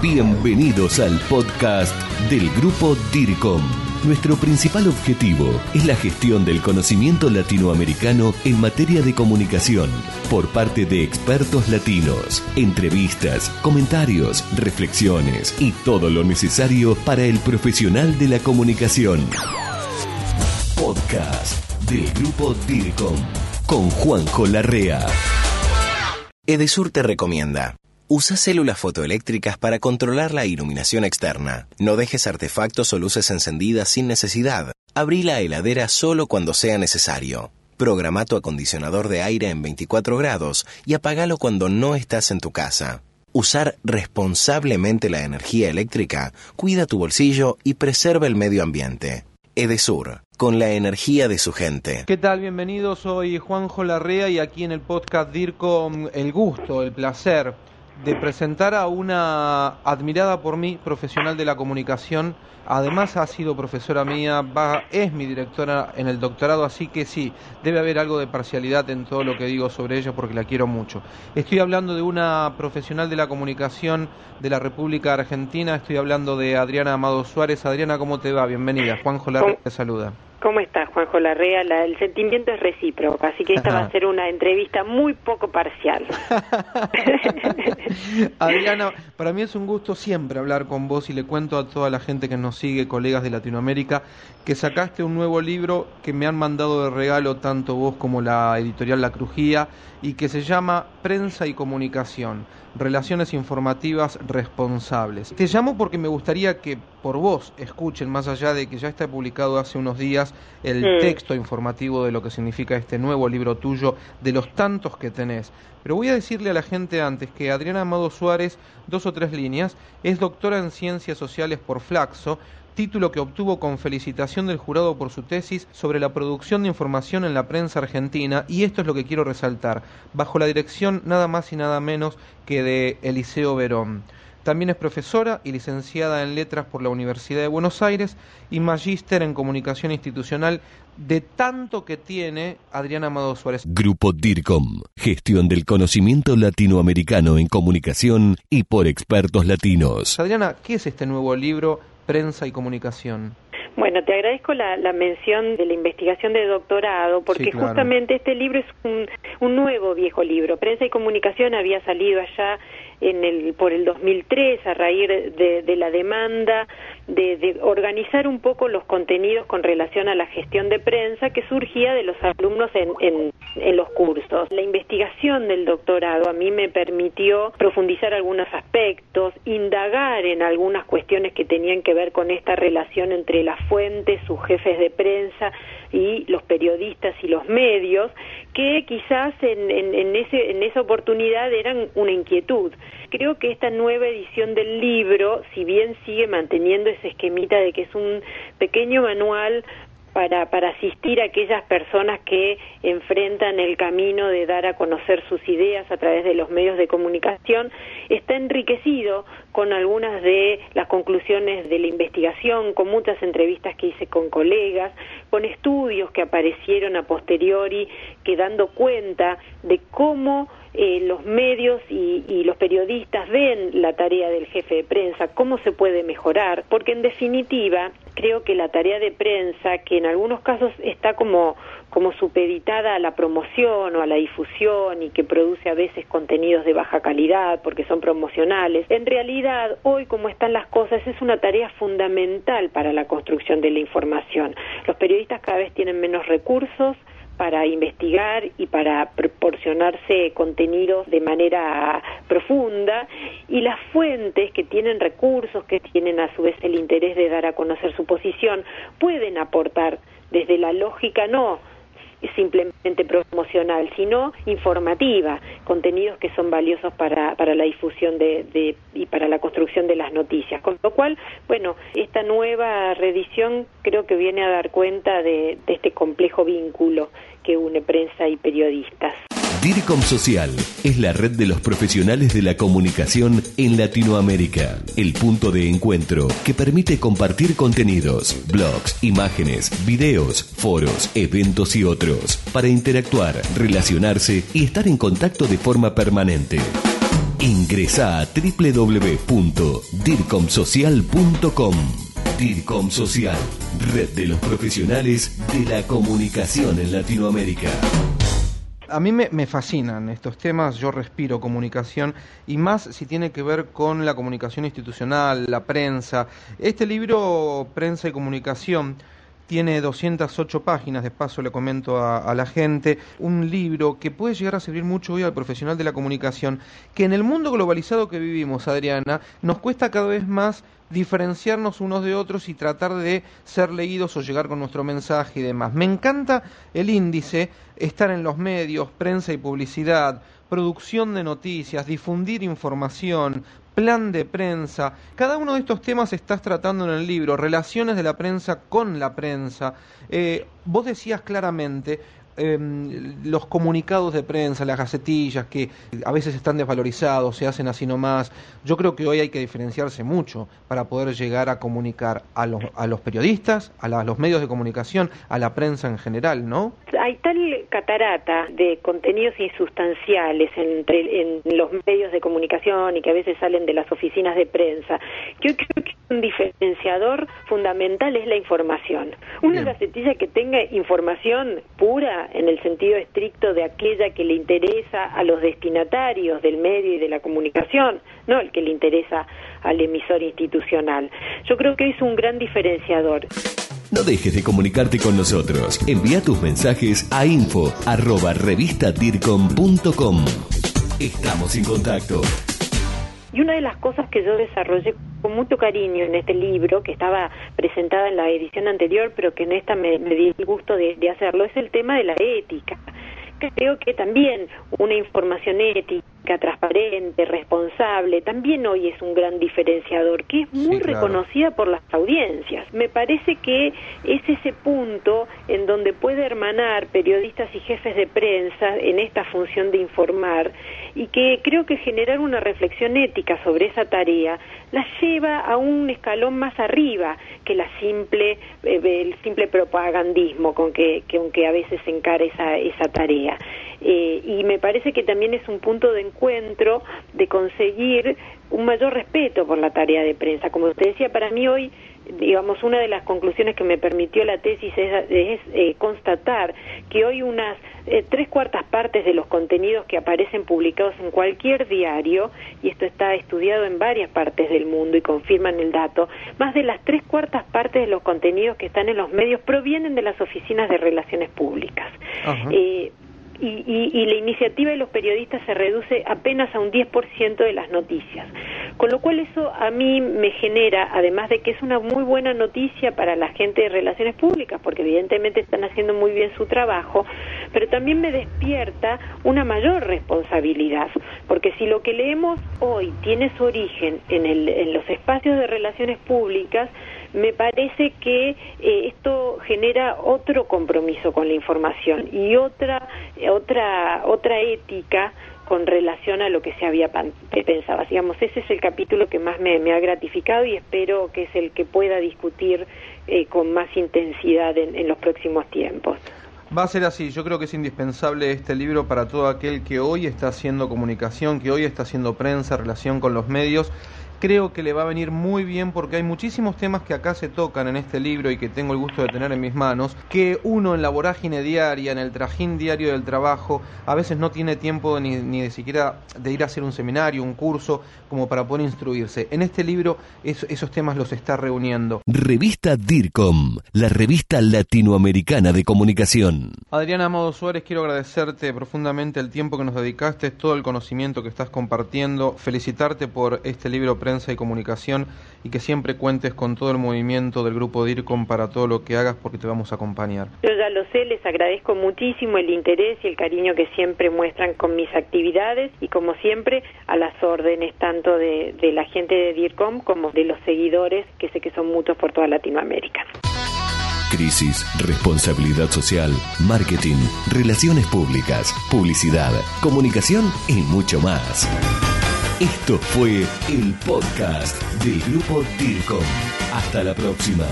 Bienvenidos al podcast del grupo DIRCOM. Nuestro principal objetivo es la gestión del conocimiento latinoamericano en materia de comunicación por parte de expertos latinos, entrevistas, comentarios, reflexiones y todo lo necesario para el profesional de la comunicación. Podcast del grupo DIRCOM con Juanjo Larrea. Edesur te recomienda. Usa células fotoeléctricas para controlar la iluminación externa. No dejes artefactos o luces encendidas sin necesidad. Abrí la heladera solo cuando sea necesario. Programa tu acondicionador de aire en 24 grados y apagalo cuando no estás en tu casa. Usar responsablemente la energía eléctrica cuida tu bolsillo y preserva el medio ambiente. Edesur, con la energía de su gente. ¿Qué tal? Bienvenidos, soy Juanjo Larrea y aquí en el podcast DIRCO el gusto, el placer de presentar a una admirada por mí profesional de la comunicación. Además ha sido profesora mía, es mi directora en el doctorado, así que sí, debe haber algo de parcialidad en todo lo que digo sobre ella porque la quiero mucho. Estoy hablando de una profesional de la comunicación de la República Argentina, estoy hablando de Adriana Amado Suárez. Adriana, ¿cómo te va? Bienvenida. Juan Jolar te saluda. ¿Cómo estás, Juanjo Larrea? el sentimiento es recíproco, así que esta va a ser una entrevista muy poco parcial. Adriana, para mí es un gusto siempre hablar con vos y le cuento a toda la gente que nos sigue, colegas de Latinoamérica, que sacaste un nuevo libro que me han mandado de regalo tanto vos como la editorial La Crujía y que se llama Prensa y Comunicación Relaciones Informativas Responsables. Te llamo porque me gustaría que por vos escuchen, más allá de que ya está publicado hace unos días, el texto informativo de lo que significa este nuevo libro tuyo, de los tantos que tenés. Pero voy a decirle a la gente antes que Adriana Amado Suárez, dos o tres líneas, es doctora en Ciencias Sociales por Flaxo, título que obtuvo con felicitación del jurado por su tesis sobre la producción de información en la prensa argentina, y esto es lo que quiero resaltar, bajo la dirección nada más y nada menos que de Eliseo Verón. También es profesora y licenciada en letras por la Universidad de Buenos Aires y magíster en comunicación institucional de tanto que tiene Adriana Amado Suárez. Grupo DIRCOM, gestión del conocimiento latinoamericano en comunicación y por expertos latinos. Adriana, ¿qué es este nuevo libro prensa y comunicación. Bueno, te agradezco la, mención de la investigación de doctorado, porque justamente este libro es un, un, nuevo viejo libro. Prensa y comunicación había salido allá en el, por el 2003 a raíz de, de la demanda de, organizar un poco los contenidos con relación a la gestión de prensa que surgía de los alumnos en, en, en, los cursos. La investigación del doctorado a mí me permitió profundizar algunos aspectos, indagar en algunas cuestiones que tenían que ver con esta relación entre las fuentes, sus jefes de prensa y los periodistas y los medios, que quizás en, en, ese, en esa oportunidad eran una inquietud. Creo que esta nueva edición del libro, si bien sigue manteniendo ese esquemita de que es un pequeño manual para, para asistir a aquellas personas que enfrentan el camino de dar a conocer sus ideas a través de los medios de comunicación, está enriquecido con algunas de las conclusiones de la investigación, con muchas entrevistas que hice con colegas, con estudios que aparecieron a posteriori que dando cuenta de cómo eh, los medios y, y, los periodistas ven la tarea del jefe de prensa, cómo se puede mejorar, porque en definitiva creo que la tarea de prensa, que en algunos casos está como, como supeditada a la promoción o a la difusión y que produce a veces contenidos de baja calidad porque son promocionales, en realidad hoy como están las cosas es una tarea fundamental para la construcción de la información. Los periodistas cada vez tienen menos recursos, para investigar y para proporcionarse contenidos de manera profunda y las fuentes que tienen recursos, que tienen a su vez el interés de dar a conocer su posición, pueden aportar desde la lógica no simplemente promocional, sino informativa, contenidos que son valiosos para, para la difusión de, y para la construcción de las noticias. Con lo cual, bueno, esta nueva reedición creo que viene a dar cuenta de este complejo vínculo que une prensa y periodistas. DIRCOM Social es la red de los profesionales de la comunicación en Latinoamérica, el punto de encuentro que permite compartir contenidos, blogs, imágenes, videos, foros, eventos y otros, para interactuar, relacionarse y estar en contacto de forma permanente. Ingresa a www.dircomsocial.com. DIRCOM Social, red de los profesionales de la comunicación en Latinoamérica. A mí me, fascinan estos temas, yo respiro comunicación y más si tiene que ver con la comunicación institucional, la prensa. Este libro, Prensa y Comunicación, tiene 208 páginas, de paso le comento a, la gente, un libro que puede llegar a servir mucho hoy al profesional de la comunicación, que en el mundo globalizado que vivimos, Adriana, nos cuesta cada vez más diferenciarnos unos de otros y tratar de ser leídos o llegar con nuestro mensaje y demás. Me encanta el índice, estar en los medios, prensa y publicidad, producción de noticias, difundir información, plan de prensa. Cada uno de estos temas estás tratando en el libro, relaciones de la prensa con la prensa. Eh, vos decías claramente, Em, los comunicados de prensa, las gacetillas, que a veces están desvalorizados, se hacen así nomás. Yo creo que hoy hay que diferenciarse mucho para poder llegar a comunicar a los, a los periodistas, a, los medios de comunicación, a la prensa en general, ¿no? Hay tal catarata de contenidos insustanciales entre, en los medios de comunicación y que a veces salen de las oficinas de prensa, que yo creo que un diferenciador fundamental es la información. Una gacetilla que tenga información pura en el sentido estricto de aquella que le interesa a los destinatarios del medio y de la comunicación, no el que le interesa al emisor institucional. Yo creo que es un gran diferenciador. No dejes de comunicarte con nosotros. Envía tus mensajes a info Estamos en contacto. Y una de las cosas que yo desarrollé con mucho cariño en este libro, que estaba presentada en la edición anterior, pero que en esta me, di el gusto de, hacerlo, es el tema de la ética. Creo que también una información ética, transparente, responsable, también hoy es un gran diferenciador, que es muy reconocida por las audiencias. Me parece que es ese punto en donde puede hermanar periodistas y jefes de prensa en esta función de informar y que creo que generar una reflexión ética sobre esa tarea la lleva a un escalón más arriba que la simple eh, el simple propagandismo con que, que aunque a veces se encara esa, esa tarea eh, y me parece que también es un punto de encuentro de conseguir un mayor respeto por la tarea de prensa. Como usted decía para mí hoy digamos, una de las conclusiones que me permitió la tesis es, eh, constatar que hoy unas eh, tres cuartas partes de los contenidos que aparecen publicados en cualquier diario, y esto está estudiado en varias partes del mundo y confirman el dato, más de las tres cuartas partes de los contenidos que están en los medios provienen de las oficinas de relaciones públicas y, y, la iniciativa de los periodistas se reduce apenas a un 10% de las noticias. Con lo cual eso a mí me genera, además de que es una muy buena noticia para la gente de relaciones públicas, porque evidentemente están haciendo muy bien su trabajo, pero también me despierta una mayor responsabilidad, porque si lo que leemos hoy tiene su origen en, el, en los espacios de relaciones públicas, me parece que eh, esto genera otro compromiso con la información y otra otra otra ética con relación a lo que se había pensado. Digamos, ese es el capítulo que más me, ha gratificado y espero que es el que pueda discutir eh, con más intensidad en, en los próximos tiempos. Va a ser así, yo creo que es indispensable este libro para todo aquel que hoy está haciendo comunicación, que hoy está haciendo prensa, relación con los medios creo que le va a venir muy bien porque hay muchísimos temas que acá se tocan en este libro y que tengo el gusto de tener en mis manos, que uno en la vorágine diaria, en el trajín diario del trabajo, a veces no tiene tiempo ni, ni de siquiera de ir a hacer un seminario, un curso, como para poder instruirse. En este libro esos temas los está reuniendo. Revista DIRCOM, la revista latinoamericana de comunicación. Adriana Amado Suárez, quiero agradecerte profundamente el tiempo que nos dedicaste, todo el conocimiento que estás compartiendo, felicitarte por este libro prensa y comunicación y que siempre cuentes con todo el movimiento del grupo DIRCOM para todo lo que hagas porque te vamos a acompañar. Yo ya lo sé, les agradezco muchísimo el interés y el cariño que siempre muestran con mis actividades y como siempre a las órdenes tanto de, de la gente de DIRCOM como de los seguidores que sé que son muchos por toda Latinoamérica. Crisis, responsabilidad social, marketing, relaciones públicas, publicidad, comunicación y mucho más. Esto fue el podcast del grupo DIRCOM. Hasta la próxima.